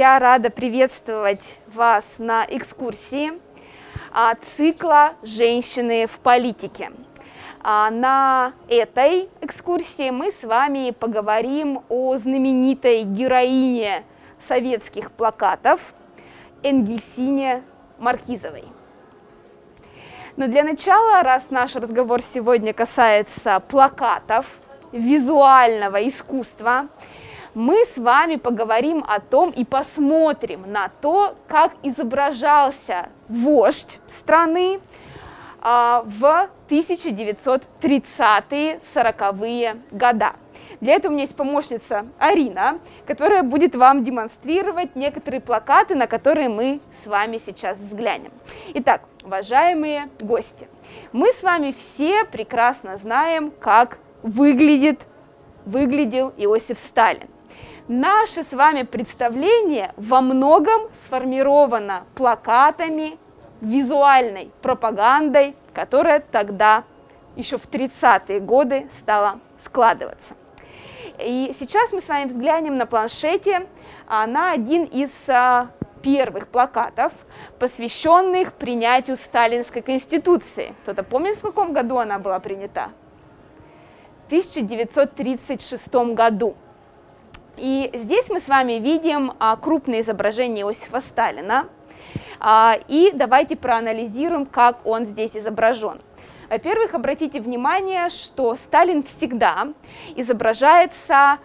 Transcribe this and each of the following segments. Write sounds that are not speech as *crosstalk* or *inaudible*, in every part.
я рада приветствовать вас на экскурсии а, цикла «Женщины в политике». А, на этой экскурсии мы с вами поговорим о знаменитой героине советских плакатов Энгельсине Маркизовой. Но для начала, раз наш разговор сегодня касается плакатов, визуального искусства, мы с вами поговорим о том и посмотрим на то, как изображался вождь страны а, в 1930-е, 40-е года. Для этого у меня есть помощница Арина, которая будет вам демонстрировать некоторые плакаты, на которые мы с вами сейчас взглянем. Итак, уважаемые гости, мы с вами все прекрасно знаем, как выглядит, выглядел Иосиф Сталин. Наше с вами представление во многом сформировано плакатами, визуальной пропагандой, которая тогда, еще в 30-е годы, стала складываться. И сейчас мы с вами взглянем на планшете а, на один из а, первых плакатов, посвященных принятию Сталинской Конституции. Кто-то помнит, в каком году она была принята? 1936 году. И здесь мы с вами видим а, крупное изображение Иосифа Сталина. А, и давайте проанализируем, как он здесь изображен. Во-первых, обратите внимание, что Сталин всегда изображается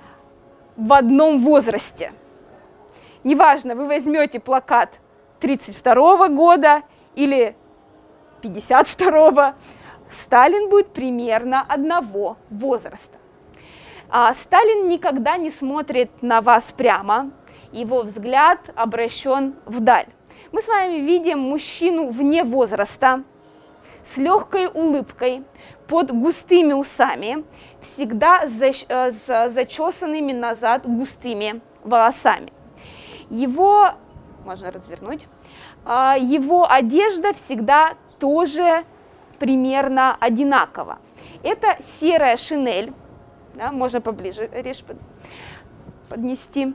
в одном возрасте. Неважно, вы возьмете плакат 32 года или 52 Сталин будет примерно одного возраста. А Сталин никогда не смотрит на вас прямо, его взгляд обращен вдаль. Мы с вами видим мужчину вне возраста, с легкой улыбкой, под густыми усами, всегда э, с зачесанными назад густыми волосами. Его, можно развернуть, а, его одежда всегда тоже примерно одинаково. Это серая шинель, да, можно поближе режь под, поднести.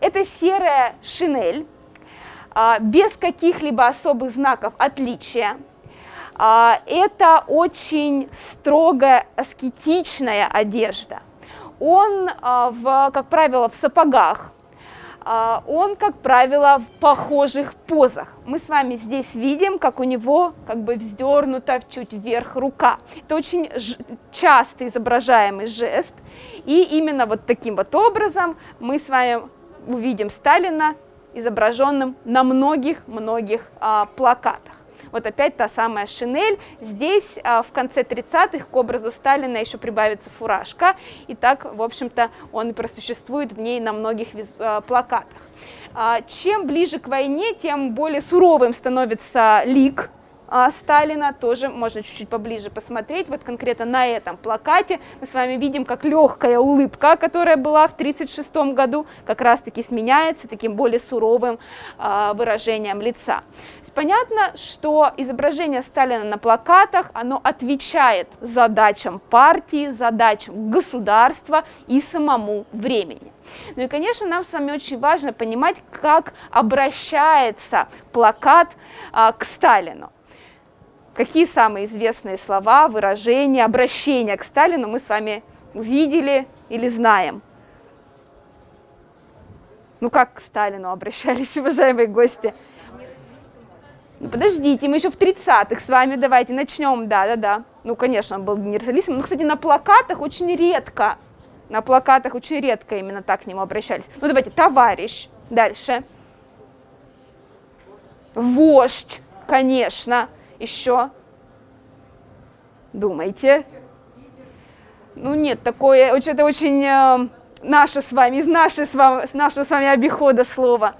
Это серая шинель, а, без каких-либо особых знаков отличия. А, это очень строгая аскетичная одежда. Он, а, в, как правило, в сапогах, он, как правило, в похожих позах. Мы с вами здесь видим, как у него как бы вздернута чуть вверх рука. Это очень часто изображаемый жест. И именно вот таким вот образом мы с вами увидим Сталина изображенным на многих-многих а, плакатах. Вот опять та самая шинель. Здесь а, в конце 30-х к образу Сталина еще прибавится фуражка. И так, в общем-то, он и просуществует в ней на многих а, плакатах. А, чем ближе к войне, тем более суровым становится лик Сталина тоже можно чуть-чуть поближе посмотреть. Вот конкретно на этом плакате мы с вами видим, как легкая улыбка, которая была в 1936 году, как раз-таки сменяется таким более суровым э, выражением лица. понятно, что изображение Сталина на плакатах, оно отвечает задачам партии, задачам государства и самому времени. Ну и, конечно, нам с вами очень важно понимать, как обращается плакат а, к Сталину. Какие самые известные слова, выражения, обращения к Сталину мы с вами увидели или знаем? Ну как к Сталину обращались, *laughs* уважаемые гости? Ну, подождите, мы еще в 30-х с вами давайте начнем, да-да-да. Ну, конечно, он был генералиссимом. Ну, кстати, на плакатах очень редко, на плакатах очень редко именно так к нему обращались. Ну, давайте, товарищ, дальше. Вождь, конечно еще? Думайте. Ну нет, такое, это очень э, наше с вами, из нашей, с, вами, с нашего с вами обихода слова.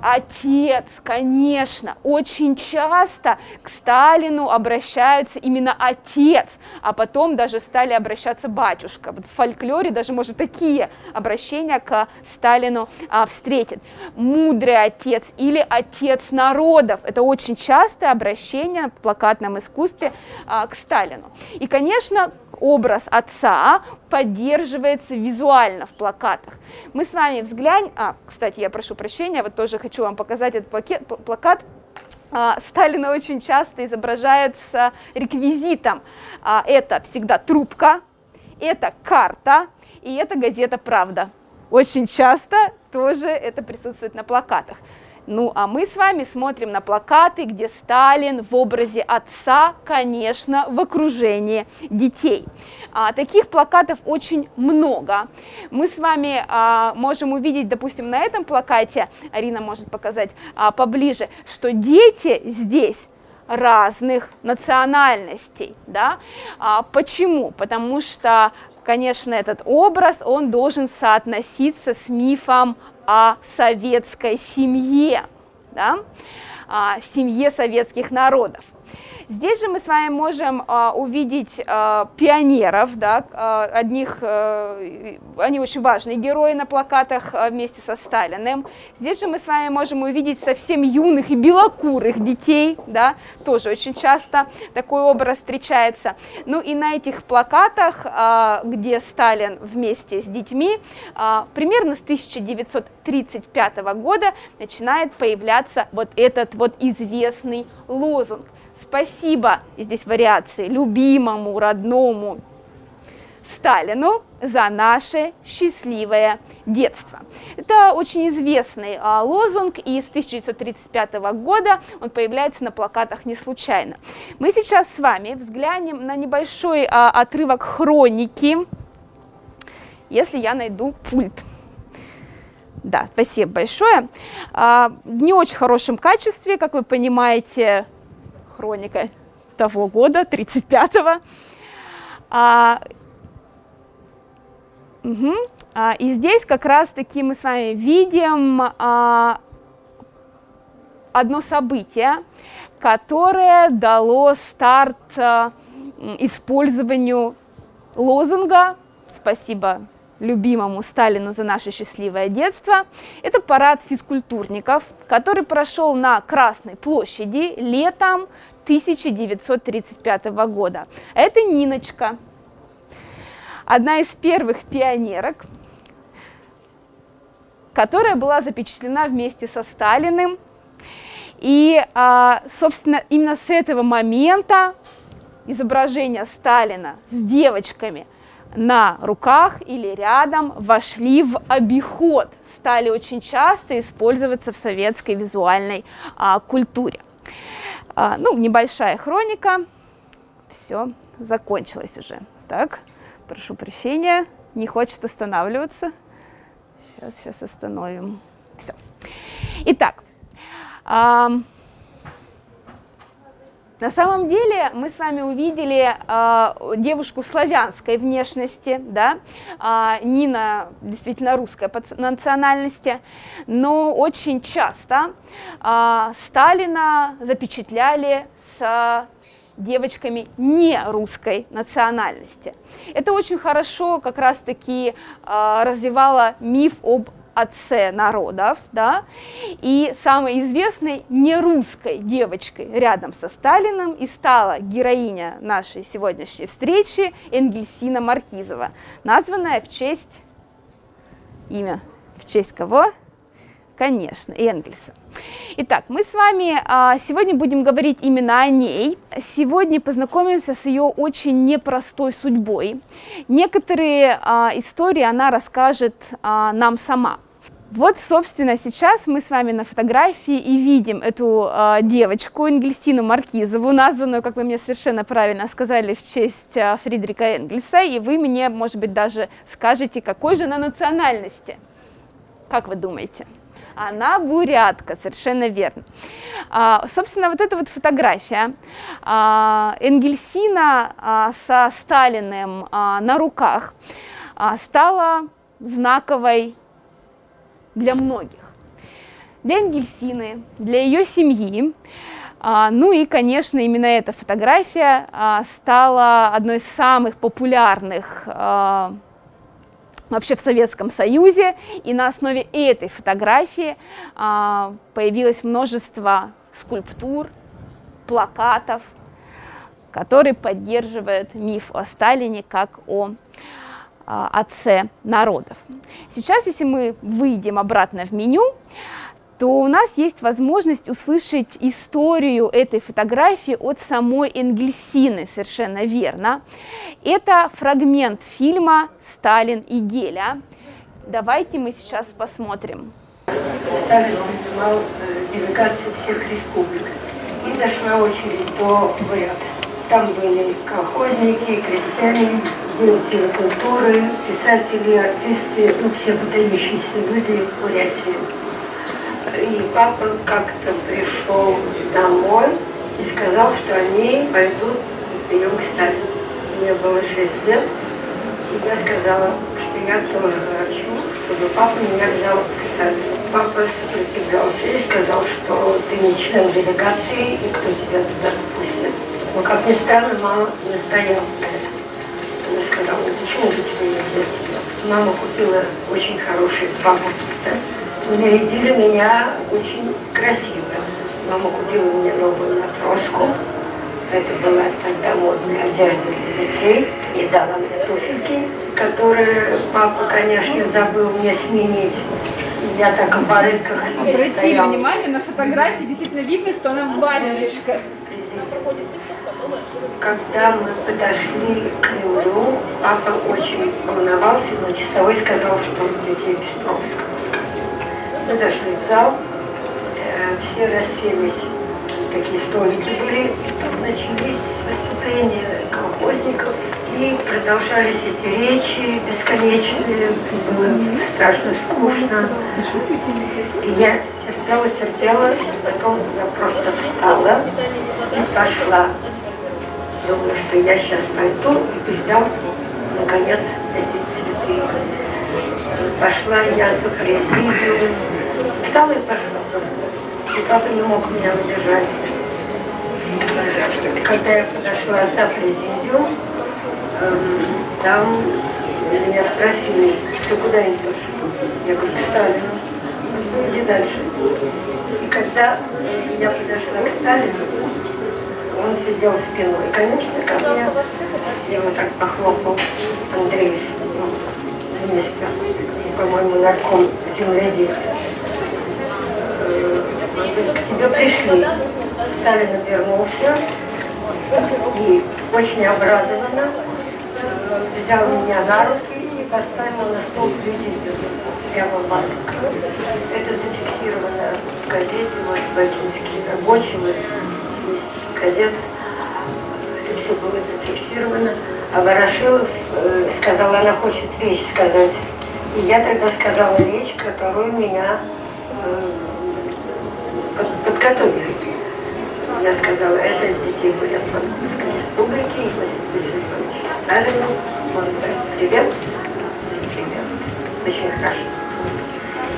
Отец, конечно, очень часто к Сталину обращаются именно отец, а потом даже стали обращаться батюшка. Вот в фольклоре даже, может, такие обращения к Сталину а, встретят. Мудрый отец или отец народов. Это очень частое обращение в плакатном искусстве а, к Сталину. И, конечно, образ отца поддерживается визуально в плакатах. Мы с вами взглянем, а, кстати, я прошу прощения, вот тоже хочу вам показать этот плакет, плакат, а, Сталина очень часто изображается реквизитом. А, это всегда трубка, это карта и это газета «Правда». Очень часто тоже это присутствует на плакатах. Ну, а мы с вами смотрим на плакаты, где Сталин в образе отца, конечно, в окружении детей. А, таких плакатов очень много. Мы с вами а, можем увидеть, допустим, на этом плакате, Арина может показать а, поближе, что дети здесь разных национальностей, да? А, почему? Потому что конечно, этот образ, он должен соотноситься с мифом о советской семье, да? о семье советских народов. Здесь же мы с вами можем а, увидеть а, пионеров, да, а, одних, а, они очень важные герои на плакатах а, вместе со Сталиным. Здесь же мы с вами можем увидеть совсем юных и белокурых детей, да, тоже очень часто такой образ встречается. Ну и на этих плакатах, а, где Сталин вместе с детьми, а, примерно с 1935 года начинает появляться вот этот вот известный лозунг Спасибо, здесь вариации, любимому, родному Сталину за наше счастливое детство. Это очень известный а, лозунг, и с 1935 года он появляется на плакатах не случайно. Мы сейчас с вами взглянем на небольшой а, отрывок хроники, если я найду пульт. Да, спасибо большое. А, не очень хорошем качестве, как вы понимаете, хроника того года, 35-го. А, угу. а, и здесь как раз-таки мы с вами видим а, одно событие, которое дало старт а, использованию лозунга «Спасибо любимому Сталину за наше счастливое детство. Это парад физкультурников, который прошел на Красной площади летом 1935 года. Это Ниночка, одна из первых пионерок, которая была запечатлена вместе со Сталиным. И, а, собственно, именно с этого момента изображение Сталина с девочками – на руках или рядом вошли в обиход, стали очень часто использоваться в советской визуальной а, культуре. А, ну, небольшая хроника, все, закончилось уже. Так, прошу прощения, не хочет останавливаться. Сейчас, сейчас остановим. Все. Итак, а, на самом деле мы с вами увидели э, девушку славянской внешности, да, э, Нина действительно русская по национальности, но очень часто э, Сталина запечатляли с девочками не русской национальности. Это очень хорошо как раз-таки э, развивало миф об отце народов, да, и самой известной нерусской девочкой рядом со Сталиным и стала героиня нашей сегодняшней встречи Энгельсина Маркизова, названная в честь имя, в честь кого? Конечно, Энгельса. Итак, мы с вами а, сегодня будем говорить именно о ней. Сегодня познакомимся с ее очень непростой судьбой. Некоторые а, истории она расскажет а, нам сама. Вот, собственно, сейчас мы с вами на фотографии и видим эту э, девочку Энгельсину Маркизову, названную, как вы мне совершенно правильно сказали, в честь э, Фридрика Энгельса, и вы мне, может быть, даже скажете, какой же она национальности. Как вы думаете? Она бурятка, совершенно верно. А, собственно, вот эта вот фотография а, Энгельсина а, со Сталиным а, на руках а, стала знаковой для многих. Для Энгельсины, для ее семьи. А, ну и, конечно, именно эта фотография а, стала одной из самых популярных а, вообще в Советском Союзе. И на основе этой фотографии появилось множество скульптур, плакатов, который поддерживает миф о Сталине как о отце народов. Сейчас, если мы выйдем обратно в меню, то у нас есть возможность услышать историю этой фотографии от самой Энгельсины, совершенно верно. Это фрагмент фильма «Сталин и Геля». Давайте мы сейчас посмотрим. Сталин принимал э, делегации всех республик. И дошла очередь до Бурят. Там были колхозники, крестьяне, деятели культуры, писатели, артисты, ну, все выдающиеся люди в Бурятии. И папа как-то пришел домой и сказал, что они пойдут на прием к Сталину. Мне было 6 лет, и я сказала, что я тоже хочу, чтобы папа меня взял к Сталину. Папа сопротивлялся и сказал, что ты не член делегации, и кто тебя туда пустит. Но, как ни странно, мама настояла на этом. Она сказала, ну почему бы тебе не взять ее? Мама купила очень хорошие два букета нарядили меня очень красиво. Мама купила мне новую матроску. Это была тогда модная одежда для детей. И дала мне туфельки, которые папа, конечно, забыл мне сменить. Я так в барыках и Обратили внимание на фотографии, действительно видно, что она в валеночках. Когда мы подошли к Кремлю, папа очень волновался, но часовой сказал, что детей без пропуска пускают. Мы зашли в зал, э, все расселись, такие столики были, и тут начались выступления колхозников, и продолжались эти речи бесконечные, было страшно скучно. И я терпела, терпела, и потом я просто встала и пошла. Думаю, что я сейчас пойду и передам, наконец, эти цветы. Пошла я за президиум, Встала и пошла просто. И папа не мог меня удержать. Когда я подошла за президиум, эм, там меня спросили, ты куда идешь? Я говорю, к Сталину. Ну, иди дальше. И когда я подошла к Сталину, он сидел спиной. Конечно, ко мне, вот так похлопал Андрей, ну, министр, по-моему, нарком земледелия к тебе пришли. Сталин вернулся и очень обрадованно взял меня на руки и поставил на стол президиума прямо в маленьком. Это зафиксировано в газете, вот Бакинский рабочий, вот газета. Это все было зафиксировано. А Ворошилов э, сказал, она хочет речь сказать. И я тогда сказала речь, которую меня э, подготовили. Я сказала, это детей были от Московской республики, Иосиф Виссарионович Сталин. Он говорит, привет, привет, очень хорошо.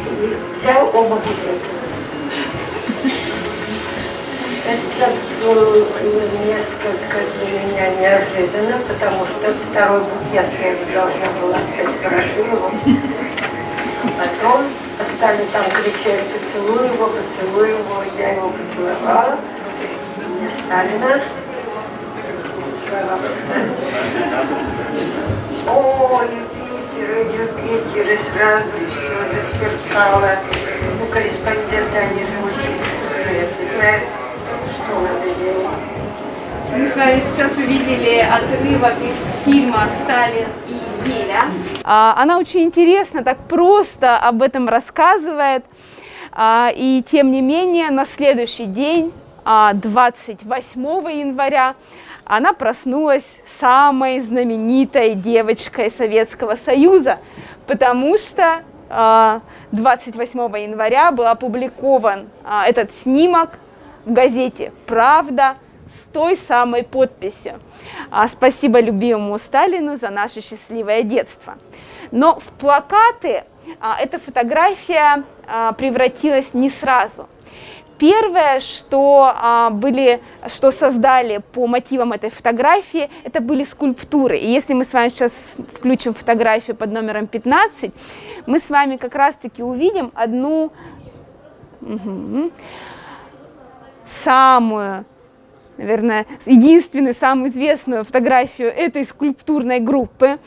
И взял оба букета. Это было несколько для меня неожиданно, потому что второй букет я должна была отдать Ворошилову. Потом стали там кричать, поцелуй его, поцелуй его, я его поцеловала. Я Сталина. О, Юпитер, Юпитер, и сразу все засверкало. Ну, корреспонденты, они же очень надо делать. Мы с вами сейчас увидели отрывок из фильма «Сталин и Геля». А, она очень интересно, так просто об этом рассказывает. А, и тем не менее, на следующий день, 28 а, января, она проснулась самой знаменитой девочкой Советского Союза, потому что 28 января был опубликован этот снимок газете «Правда», с той самой подписью. А, спасибо любимому Сталину за наше счастливое детство. Но в плакаты а, эта фотография а, превратилась не сразу. Первое, что, а, были, что создали по мотивам этой фотографии, это были скульптуры. И если мы с вами сейчас включим фотографию под номером 15, мы с вами как раз-таки увидим одну угу, самую наверное, единственную, самую известную фотографию этой скульптурной группы,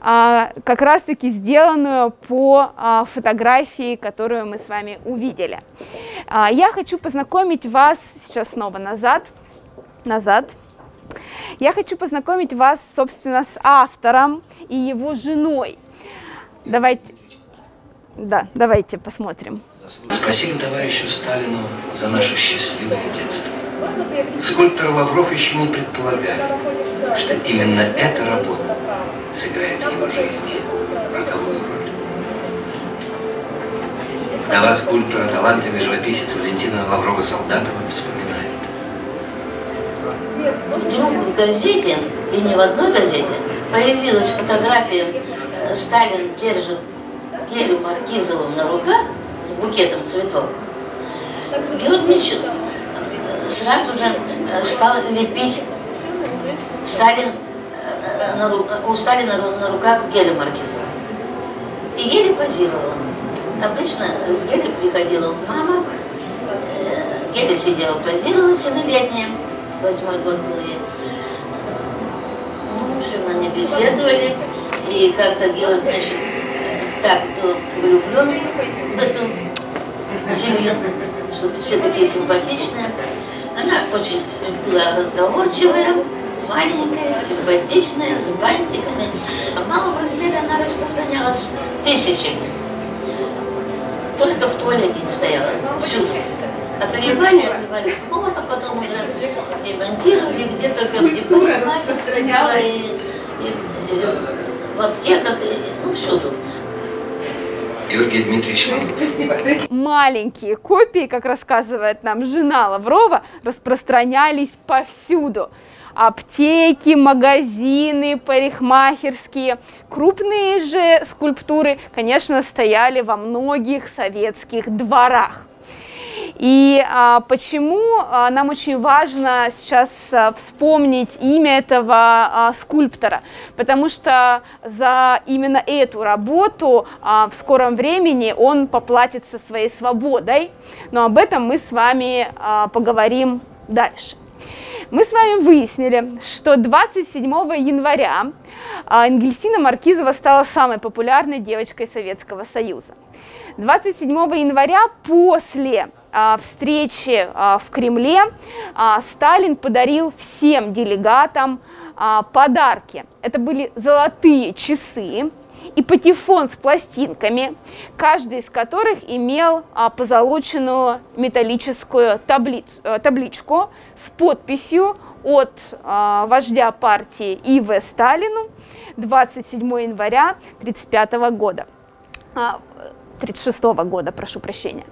а, как раз-таки сделанную по а, фотографии, которую мы с вами увидели. А, я хочу познакомить вас, сейчас снова назад, назад, я хочу познакомить вас, собственно, с автором и его женой. Давайте, да, давайте посмотрим. Спасибо товарищу Сталину за наше счастливое детство. Скульптор Лавров еще не предполагает, что именно эта работа сыграет в его жизни роковую роль. Вдова скульптора, талантливый живописец Валентина Лаврова-Солдатова вспоминает. Вдруг в газете, и не в одной газете, появилась фотография, э, Сталин держит Гелю Маркизову на руках с букетом цветов. Георгиевич сразу же э, стал лепить Сталин, э, на, у Сталина на руках Геля Маркизова. И Геля позировала. Обычно с Гелей приходила мама, э, Геля сидела, позировала семилетняя, восьмой год был ей. Ну, что они беседовали, и как-то Георгий, значит, так был влюблен в эту семью, что все такие симпатичные. Она очень была разговорчивая, маленькая, симпатичная, с бантиками. А в малом размере она распространялась тысячами. Только в туалете не стояла. Всюду. Отливали, отливали пол, а потом уже ремонтировали, где-то в депо, и, и, и, в аптеках, и, ну, всюду. Георгий Дмитриевич Лавров. Маленькие копии, как рассказывает нам жена Лаврова, распространялись повсюду. Аптеки, магазины, парикмахерские. Крупные же скульптуры, конечно, стояли во многих советских дворах. И а, почему а, нам очень важно сейчас а, вспомнить имя этого а, скульптора? Потому что за именно эту работу а, в скором времени он поплатится своей свободой. Но об этом мы с вами а, поговорим дальше. Мы с вами выяснили, что 27 января Энгельсина Маркизова стала самой популярной девочкой Советского Союза. 27 января после а, встречи а, в Кремле а, Сталин подарил всем делегатам подарки. Это были золотые часы и патефон с пластинками, каждый из которых имел позолоченную металлическую э, табличку с подписью от вождя партии И.В. Сталину 27 января 1935 года. 36 года, прошу прощения.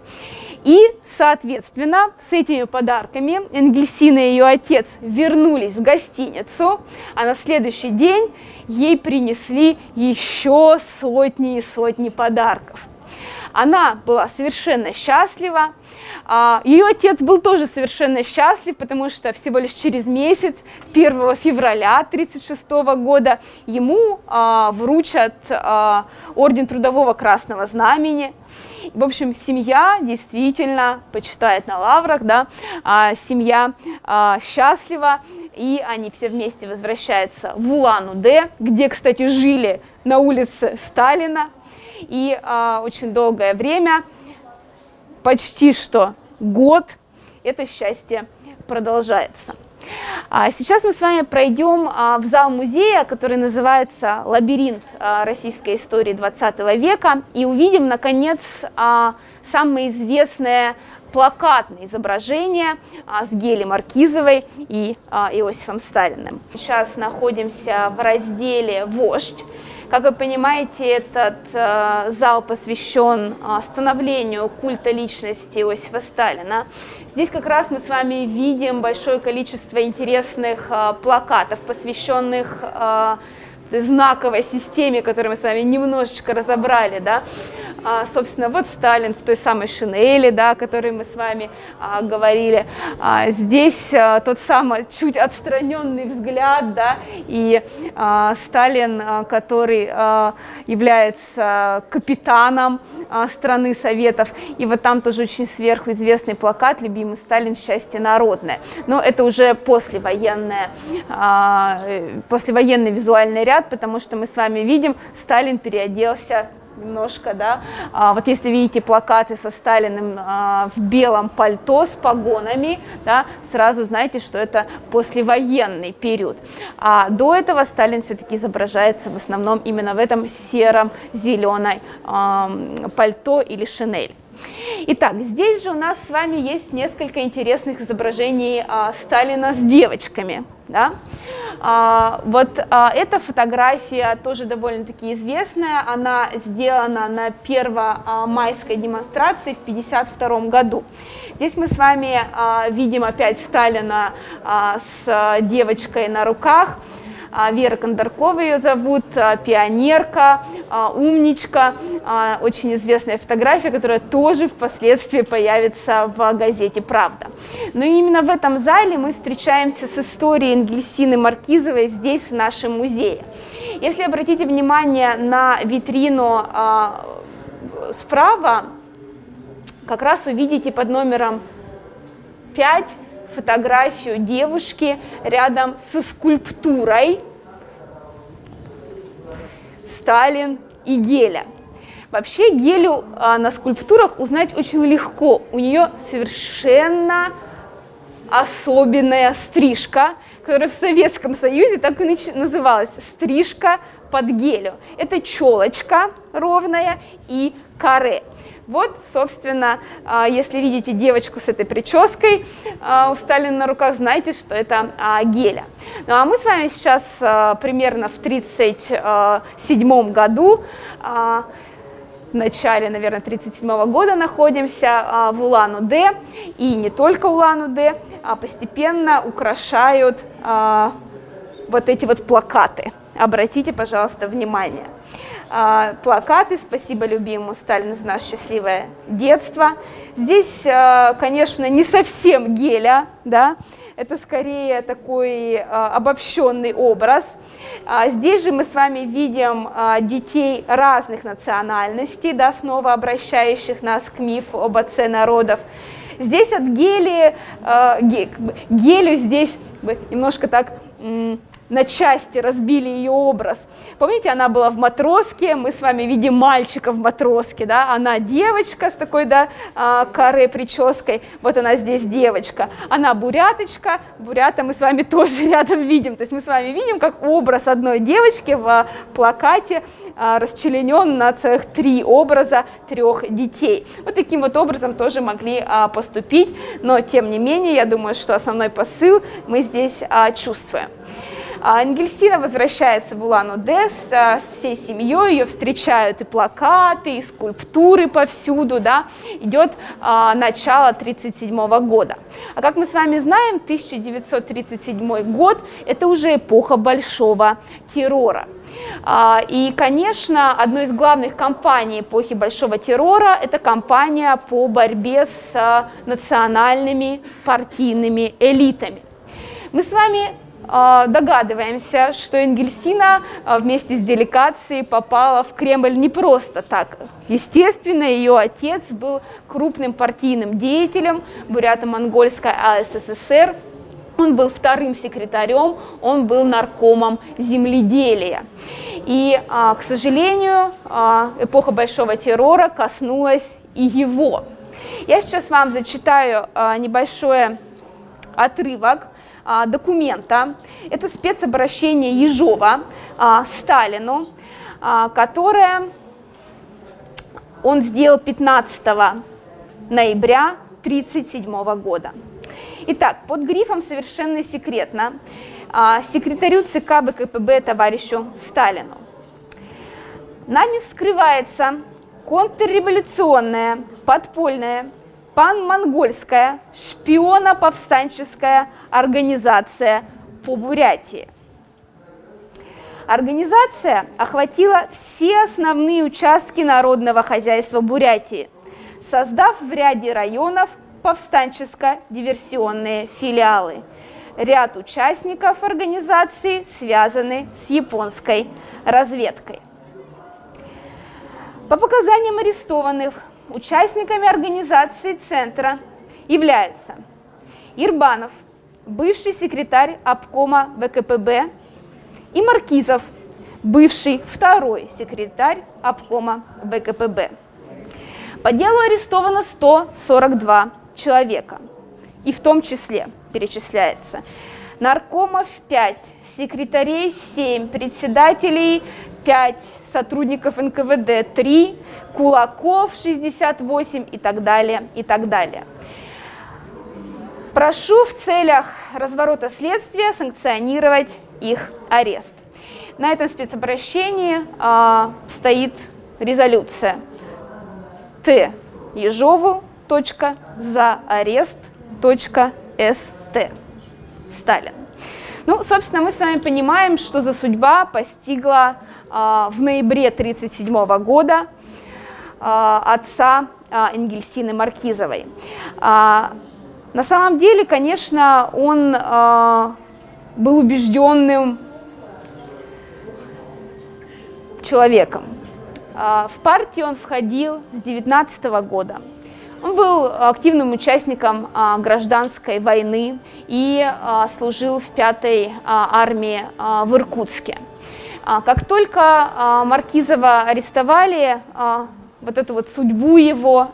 И, соответственно, с этими подарками Энгельсина и ее отец вернулись в гостиницу, а на следующий день ей принесли еще сотни и сотни подарков. Она была совершенно счастлива. А, ее отец был тоже совершенно счастлив, потому что всего лишь через месяц, 1 февраля 1936 года, ему а, вручат а, Орден Трудового Красного Знамени – в общем, семья действительно почитает на лаврах, да, семья счастлива, и они все вместе возвращаются в Улан-Удэ, где, кстати, жили на улице Сталина, и очень долгое время, почти что год, это счастье продолжается. А сейчас мы с вами пройдем а, в зал музея, который называется «Лабиринт а, российской истории 20 века», и увидим, наконец, самое известное плакатное изображение с Гели Маркизовой и Иосифом Сталиным. Сейчас находимся в разделе «Вождь». Как вы понимаете, этот э, зал посвящен э, становлению культа личности Иосифа Сталина. Здесь как раз мы с вами видим большое количество интересных э, плакатов, посвященных э, этой знаковой системе, которую мы с вами немножечко разобрали, да, а, собственно, вот Сталин в той самой шинели, да, о которой мы с вами а, говорили. А, здесь а, тот самый чуть отстраненный взгляд, да, и а, Сталин, а, который а, является капитаном а, страны Советов, и вот там тоже очень сверхуизвестный плакат «Любимый Сталин. Счастье народное». Но это уже послевоенное, а, э, послевоенный визуальный ряд, потому что мы с вами видим, Сталин переоделся немножко, да. А, вот если видите плакаты со Сталиным а, в белом пальто с погонами, да, сразу знаете, что это послевоенный период. А до этого Сталин все-таки изображается в основном именно в этом сером зеленой а, пальто или шинель. Итак, здесь же у нас с вами есть несколько интересных изображений а, Сталина с девочками. Да? А, вот а, эта фотография тоже довольно-таки известная. Она сделана на первомайской демонстрации в 1952 году. Здесь мы с вами а, видим опять Сталина с девочкой на руках. А, Вера Кондаркова ее зовут, а, пионерка, а, умничка, очень известная фотография, которая тоже впоследствии появится в газете «Правда». Но именно в этом зале мы встречаемся с историей Энгельсины Маркизовой здесь, в нашем музее. Если обратите внимание на витрину справа, как раз увидите под номером 5 фотографию девушки рядом со скульптурой Сталин и Геля. Вообще Гелю а, на скульптурах узнать очень легко. У нее совершенно особенная стрижка, которая в Советском Союзе так и называлась стрижка под гелю. Это челочка ровная и каре. Вот, собственно, а, если видите девочку с этой прической а, у Сталина на руках, знайте, что это а, геля. Ну а мы с вами сейчас примерно в 1937 году в начале, наверное, 1937 года находимся в Улан-Удэ, и не только Улан-Удэ, а постепенно украшают вот эти вот плакаты. Обратите, пожалуйста, внимание. А, плакаты «Спасибо любимому Сталину за наше счастливое детство». Здесь, а, конечно, не совсем геля, да, это скорее такой а, обобщенный образ. Здесь же мы с вами видим детей разных национальностей, да, снова обращающих нас к мифу об отце народов. Здесь от гели, гелю здесь немножко так на части разбили ее образ. Помните, она была в матроске, мы с вами видим мальчика в матроске, да, она девочка с такой, да, а, каре прической, вот она здесь девочка, она буряточка, бурята мы с вами *laughs* тоже рядом видим, то есть мы с вами видим, как образ одной девочки в плакате а, расчленен на целых три образа трех детей. Вот таким вот образом тоже могли а, поступить, но тем не менее, я думаю, что основной посыл мы здесь чувствуем. А Ангельсина возвращается в Улан-Удэ а, с всей семьей, ее встречают и плакаты, и скульптуры повсюду, да, идет а, начало 1937 года. А как мы с вами знаем, 1937 год – это уже эпоха большого террора. А, и, конечно, одной из главных кампаний эпохи Большого террора – это кампания по борьбе с национальными партийными элитами. Мы с вами догадываемся, что Энгельсина а, вместе с делегацией попала в Кремль не просто так. Естественно, ее отец был крупным партийным деятелем Бурято-Монгольской АССР, он был вторым секретарем, он был наркомом земледелия. И, а, к сожалению, эпоха Большого террора коснулась и его. Я сейчас вам зачитаю небольшой отрывок а, документа. Это спецобращение Ежова а, Сталину, а, которое он сделал 15 ноября 1937 года. Итак, под грифом «Совершенно секретно» секретарю ЦК БКПБ товарищу Сталину. Нами вскрывается контрреволюционная, подпольная пан-монгольская шпиона-повстанческая организация по Бурятии. Организация охватила все основные участки народного хозяйства Бурятии, создав в ряде районов повстанческо-диверсионные филиалы. Ряд участников организации связаны с японской разведкой. По показаниям арестованных, участниками организации Центра являются Ирбанов, бывший секретарь обкома ВКПБ, и Маркизов, бывший второй секретарь обкома ВКПБ. По делу арестовано 142 человека, и в том числе перечисляется наркомов 5, секретарей 7, председателей 5, сотрудников НКВД 3, кулаков 68 и так далее, и так далее. Прошу в целях разворота следствия санкционировать их арест. На этом спецобращении а, стоит резолюция Т. Ежову. За арест. Ст. Сталин. Ну, собственно, мы с вами понимаем, что за судьба постигла в ноябре 1937 года а, отца а, Энгельсины Маркизовой. А, на самом деле, конечно, он а, был убежденным человеком. А, в партию он входил с 19 года. Он был активным участником а, гражданской войны и а, служил в пятой армии в Иркутске. Как только Маркизова арестовали, вот эту вот судьбу его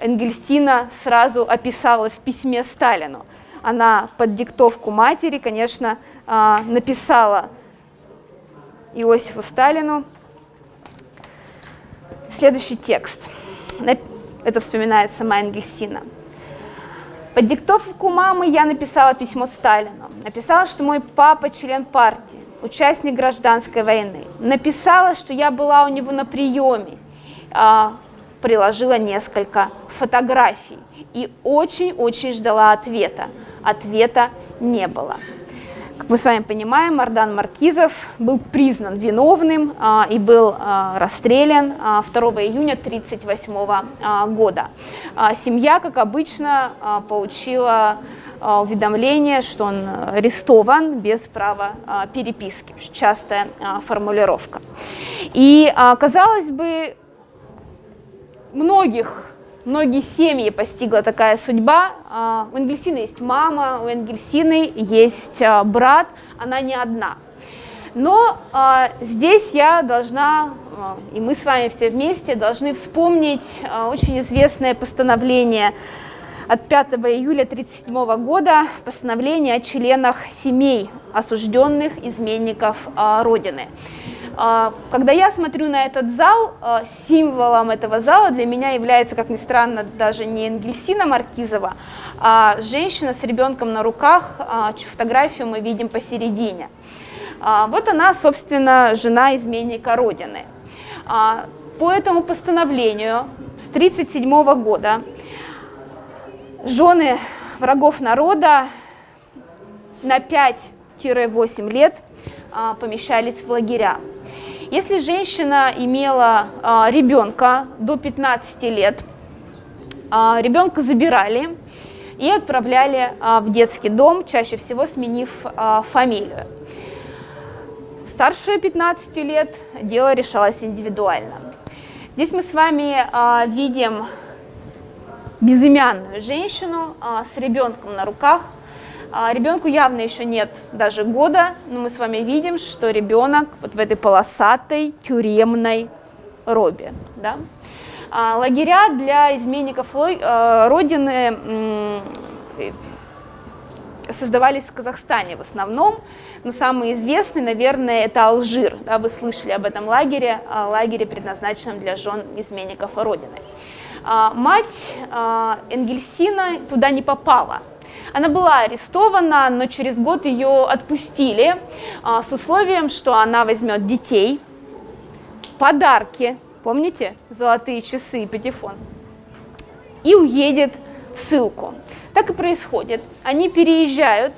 Энгельсина сразу описала в письме Сталину. Она под диктовку матери, конечно, написала Иосифу Сталину следующий текст. Это вспоминает сама Энгельсина. Под диктовку мамы я написала письмо Сталину. Написала, что мой папа член партии, участник гражданской войны. Написала, что я была у него на приеме. А, приложила несколько фотографий и очень-очень ждала ответа. Ответа не было. Как мы с вами понимаем, Мардан Маркизов был признан виновным а, и был а, расстрелян а, 2 июня 1938 а, года. А, семья, как обычно, а, получила уведомление, что он арестован без права переписки. Частая формулировка. И, казалось бы, многих Многие семьи постигла такая судьба. А, у Энгельсины есть мама, у Энгельсины есть а, брат, она не одна. Но а, здесь я должна, и мы с вами все вместе должны вспомнить очень известное постановление от 5 июля 1937 года, постановление о членах семей осужденных изменников Родины. А, когда я смотрю на этот зал, а, символом этого зала для меня является, как ни странно, даже не Энгельсина Маркизова, а женщина с ребенком на руках, а, чью фотографию мы видим посередине. Вот она, собственно, жена изменника Родины. По этому постановлению с 1937 года жены врагов народа на 5-8 лет помещались в лагеря. Если женщина имела а, ребенка до 15 лет, а, ребенка забирали и отправляли а, в детский дом, чаще всего сменив а, фамилию. Старше 15 лет дело решалось индивидуально. Здесь мы с вами а, видим безымянную женщину а, с ребенком на руках – ребенку явно еще нет даже года, но мы с вами видим, что ребенок вот в этой полосатой тюремной робе. Да? А лагеря для изменников э, Родины создавались в Казахстане в основном, но самый известный, наверное, это Алжир. Да, вы слышали об этом лагере, лагере, предназначенном для жен изменников Родины. А, мать а, Энгельсина туда не попала, она была арестована, но через год ее отпустили а, с условием, что она возьмет детей, подарки, помните, золотые часы и патефон, и уедет в ссылку. Так и происходит. Они переезжают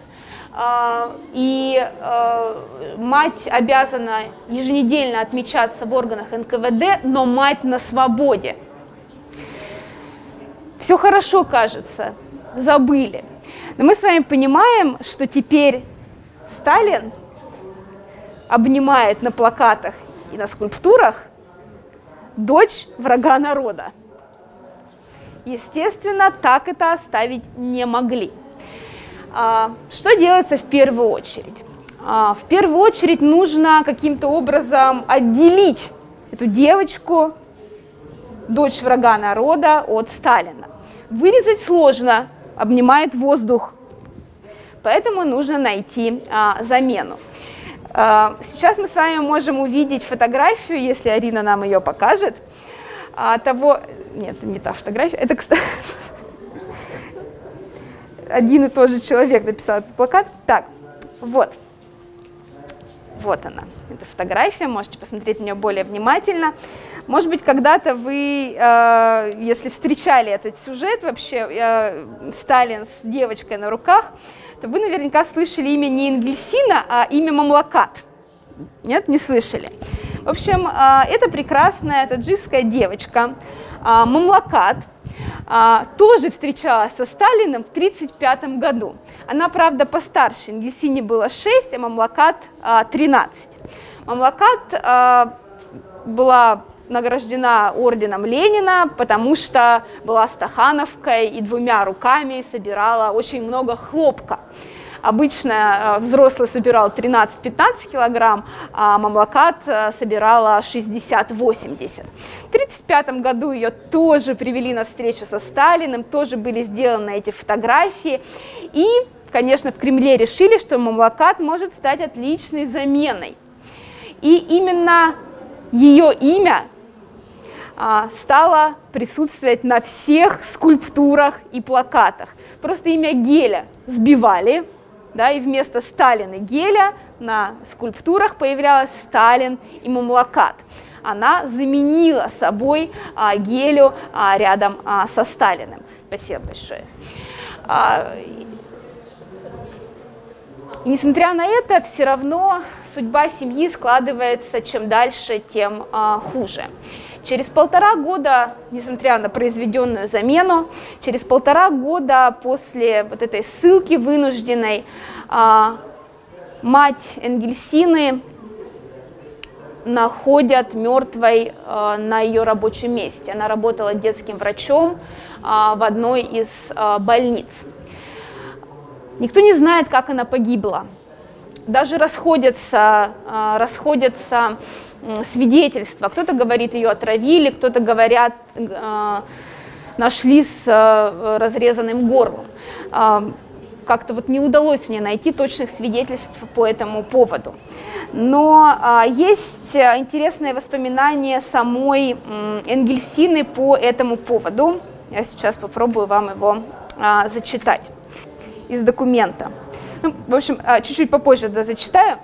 а, и а, мать обязана еженедельно отмечаться в органах НКВД, но мать на свободе. Все хорошо кажется, забыли. Но мы с вами понимаем, что теперь Сталин обнимает на плакатах и на скульптурах дочь врага народа. Естественно, так это оставить не могли. А, что делается в первую очередь? А, в первую очередь нужно каким-то образом отделить эту девочку, дочь врага народа, от Сталина. Вырезать сложно, обнимает воздух, поэтому нужно найти а, замену. А, сейчас мы с вами можем увидеть фотографию, если Арина нам ее покажет, а, того... Нет, не та фотография, это, кстати, *laughs* один и тот же человек написал этот плакат. Так, вот. Вот она, эта фотография, можете посмотреть на нее более внимательно. Может быть, когда-то вы, э, если встречали этот сюжет вообще, э, Сталин с девочкой на руках, то вы наверняка слышали имя не Энгельсина, а имя Мамлакат. Нет, не слышали. В общем, э, это прекрасная таджикская девочка, э, Мамлакат, тоже встречалась со Сталиным в 1935 году. Она, правда, постарше, Ингельсине было 6, а Мамлакат а, 13. Мамлакат а, была награждена орденом Ленина, потому что была стахановкой и двумя руками собирала очень много хлопка. Обычно э, взрослый собирал 13-15 килограмм, а мамлакат э, собирала 60-80. В 1935 году ее тоже привели на встречу со Сталиным, тоже были сделаны эти фотографии. И, конечно, в Кремле решили, что мамлакат может стать отличной заменой. И именно ее имя а, стало присутствовать на всех скульптурах и плакатах. Просто имя Геля сбивали, да, и вместо Сталина Геля на скульптурах появлялась Сталин и Мамлакат. Она заменила собой а, Гелю а, рядом а, со Сталиным. Спасибо большое. А, и несмотря на это, все равно судьба семьи складывается чем дальше, тем а, хуже. Через полтора года, несмотря на произведенную замену, через полтора года после вот этой ссылки вынужденной, а, мать Энгельсины находят мертвой а, на ее рабочем месте. Она работала детским врачом а, в одной из больниц. Никто не знает, как она погибла. Даже расходятся, расходятся свидетельства. Кто-то говорит, ее отравили, кто-то говорят, э, нашли с э, разрезанным горлом. Э, как-то вот не удалось мне найти точных свидетельств по этому поводу. Но а, есть интересные воспоминания самой Энгельсины по этому поводу. Я сейчас попробую вам его а, зачитать из документа. Ну, в общем, а, чуть-чуть попозже да, зачитаю.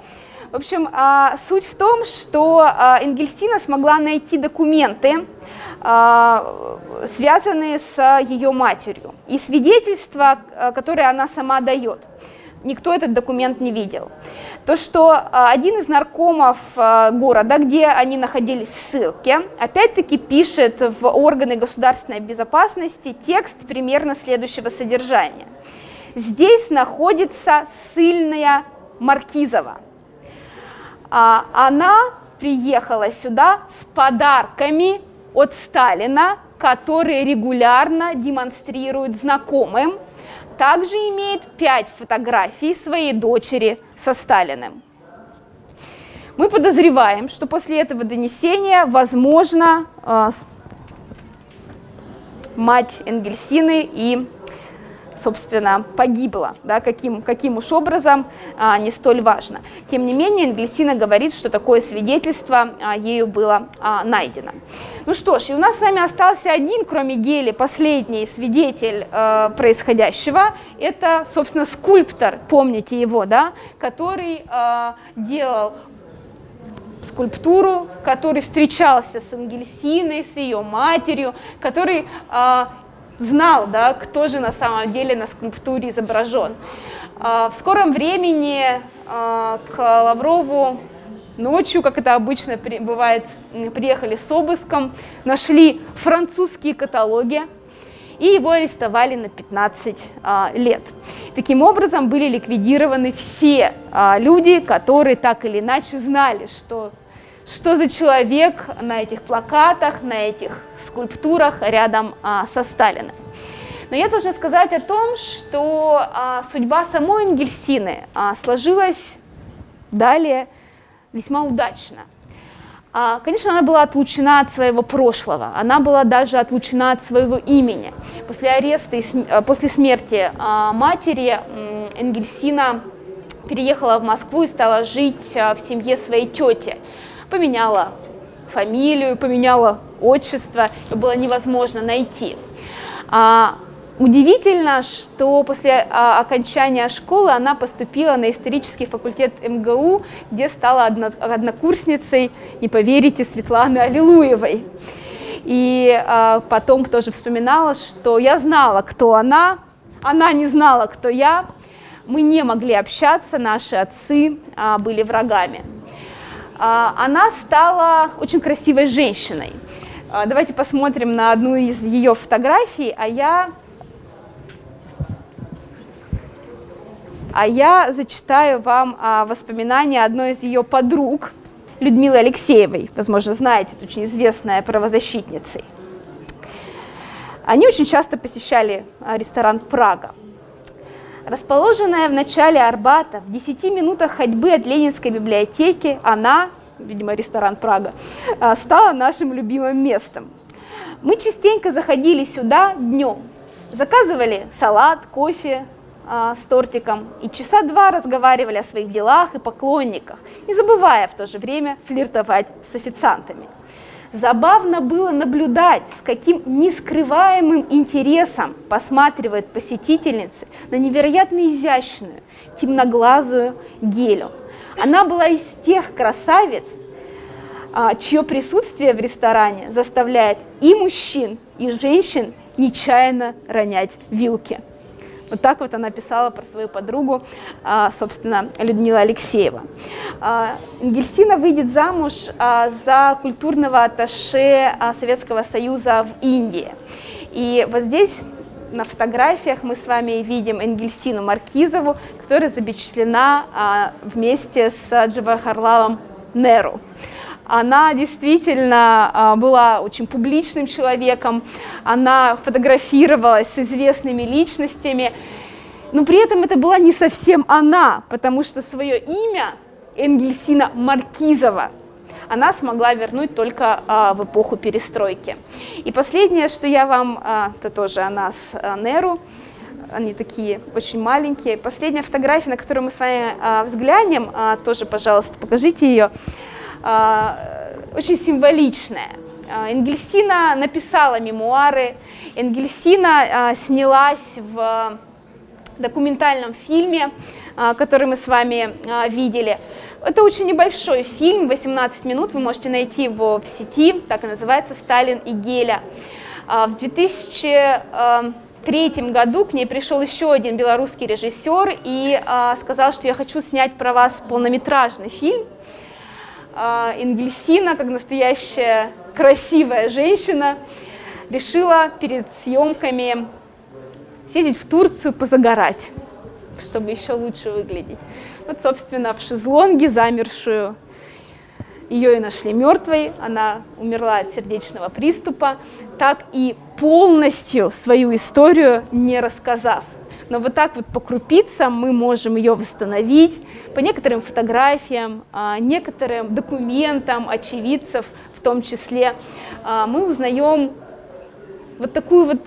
В общем, а, суть в том, что а, Энгельсина смогла найти документы, а, связанные с ее матерью, и свидетельства, которые она сама дает. Никто этот документ не видел. То, что один из наркомов города, где они находились в ссылке, опять-таки пишет в органы государственной безопасности текст примерно следующего содержания. Здесь находится ссыльная Маркизова – а, она приехала сюда с подарками от Сталина, которые регулярно демонстрирует знакомым. Также имеет пять фотографий своей дочери со Сталиным. Мы подозреваем, что после этого донесения, возможно, а, мать Энгельсины и собственно, погибла, да, каким, каким уж образом, а, не столь важно. Тем не менее, Англисина говорит, что такое свидетельство а, ею было а, найдено. Ну что ж, и у нас с вами остался один, кроме Гели, последний свидетель э, происходящего. Это, собственно, скульптор, помните его, да, который э, делал скульптуру, который встречался с Ангельсиной, с ее матерью, который э, знал, да, кто же на самом деле на скульптуре изображен. В скором времени к Лаврову ночью, как это обычно бывает, приехали с обыском, нашли французские каталоги, и его арестовали на 15 а, лет. Таким образом, были ликвидированы все а, люди, которые так или иначе знали, что, что за человек на этих плакатах, на этих скульптурах рядом а, со Сталиным. Но я должна сказать о том, что а, судьба самой Энгельсины а, сложилась далее весьма удачно. А, конечно, она была отлучена от своего прошлого, она была даже отлучена от своего имени. После ареста и э, после смерти а, матери Энгельсина переехала в Москву и стала жить а, в семье своей тети. Поменяла фамилию, поменяла отчество, было невозможно найти. Удивительно, что после а, окончания школы она поступила на исторический факультет МГУ, где стала одно, однокурсницей, не поверите, Светланы Аллилуевой. И а, потом тоже вспоминала, что я знала, кто она, она не знала, кто я, мы не могли общаться, наши отцы а, были врагами. А, она стала очень красивой женщиной. А, давайте посмотрим на одну из ее фотографий, а я А я зачитаю вам а, воспоминания одной из ее подруг, Людмилы Алексеевой, возможно, знаете, это очень известная правозащитницей. Они очень часто посещали ресторан «Прага». Расположенная в начале Арбата, в 10 минутах ходьбы от Ленинской библиотеки, она, видимо, ресторан «Прага», а, стала нашим любимым местом. Мы частенько заходили сюда днем, заказывали салат, кофе, а, с тортиком и часа два разговаривали о своих делах и поклонниках, не забывая в то же время флиртовать с официантами. Забавно было наблюдать, с каким нескрываемым интересом посматривает посетительницы на невероятно изящную, темноглазую Гелю. Она была из тех красавиц, а, чье присутствие в ресторане заставляет и мужчин, и женщин нечаянно ронять вилки. Вот так вот она писала про свою подругу, а, собственно, Людмила Алексеева. А, Энгельсина выйдет замуж а, за культурного атташе Советского Союза в Индии. И вот здесь на фотографиях мы с вами видим Энгельсину Маркизову, которая запечатлена вместе с Джавахарлалом Неру. Она действительно а, была очень публичным человеком, она фотографировалась с известными личностями, но при этом это была не совсем она, потому что свое имя Энгельсина Маркизова она смогла вернуть только а, в эпоху перестройки. И последнее, что я вам, а, это тоже о нас, а, Неру, они такие очень маленькие. Последняя фотография, на которую мы с вами а, взглянем, а, тоже, пожалуйста, покажите ее. А, очень символичное. А, Энгельсина написала мемуары, Энгельсина а, снялась в документальном фильме, который мы с вами видели. Это очень небольшой фильм, 18 минут, вы можете найти его в сети, так и называется «Сталин и Геля». В 2003 году к ней пришел еще один белорусский режиссер и сказал, что я хочу снять про вас полнометражный фильм – а, Энгельсина, как настоящая красивая женщина, решила перед съемками съездить в Турцию позагорать, чтобы еще лучше выглядеть. Вот, собственно, в шезлонге замершую ее и нашли мертвой, она умерла от сердечного приступа, так и полностью свою историю не рассказав но вот так вот по крупицам мы можем ее восстановить, по некоторым фотографиям, а, некоторым документам очевидцев в том числе. А, мы узнаем вот такую вот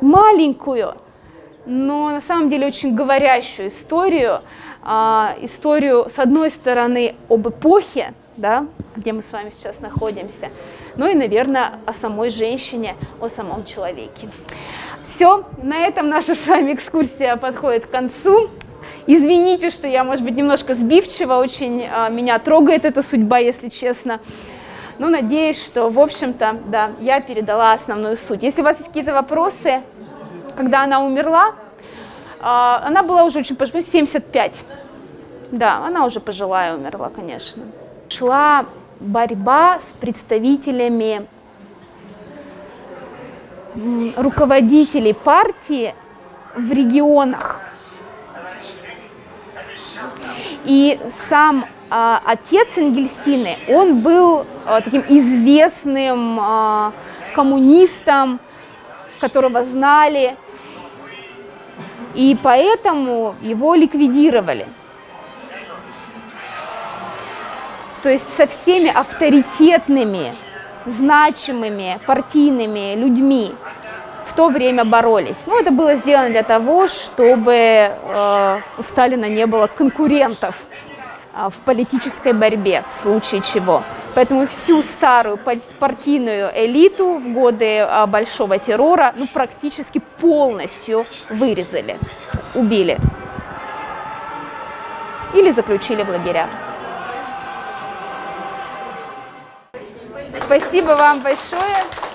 маленькую, но на самом деле очень говорящую историю, а, историю, с одной стороны, об эпохе, да, где мы с вами сейчас находимся, ну и, наверное, о самой женщине, о самом человеке. Все, на этом наша с вами экскурсия подходит к концу. Извините, что я, может быть, немножко сбивчива, очень а, меня трогает эта судьба, если честно. Но надеюсь, что, в общем-то, да, я передала основную суть. Если у вас есть какие-то вопросы, когда она умерла, А, она была уже очень пожилая, 75. Да, она уже пожилая умерла, конечно. Шла борьба с представителями руководителей партии в регионах. И сам а, отец Энгельсины, он был а, таким известным а, коммунистом, которого знали, и поэтому его ликвидировали. То есть со всеми авторитетными, значимыми партийными людьми в то время боролись. Ну, это было сделано для того, чтобы э, у Сталина не было конкурентов э, в политической борьбе, в случае чего. Поэтому всю старую партийную элиту в годы э, Большого террора ну, практически полностью вырезали, убили или заключили в лагеря. Спасибо вам большое.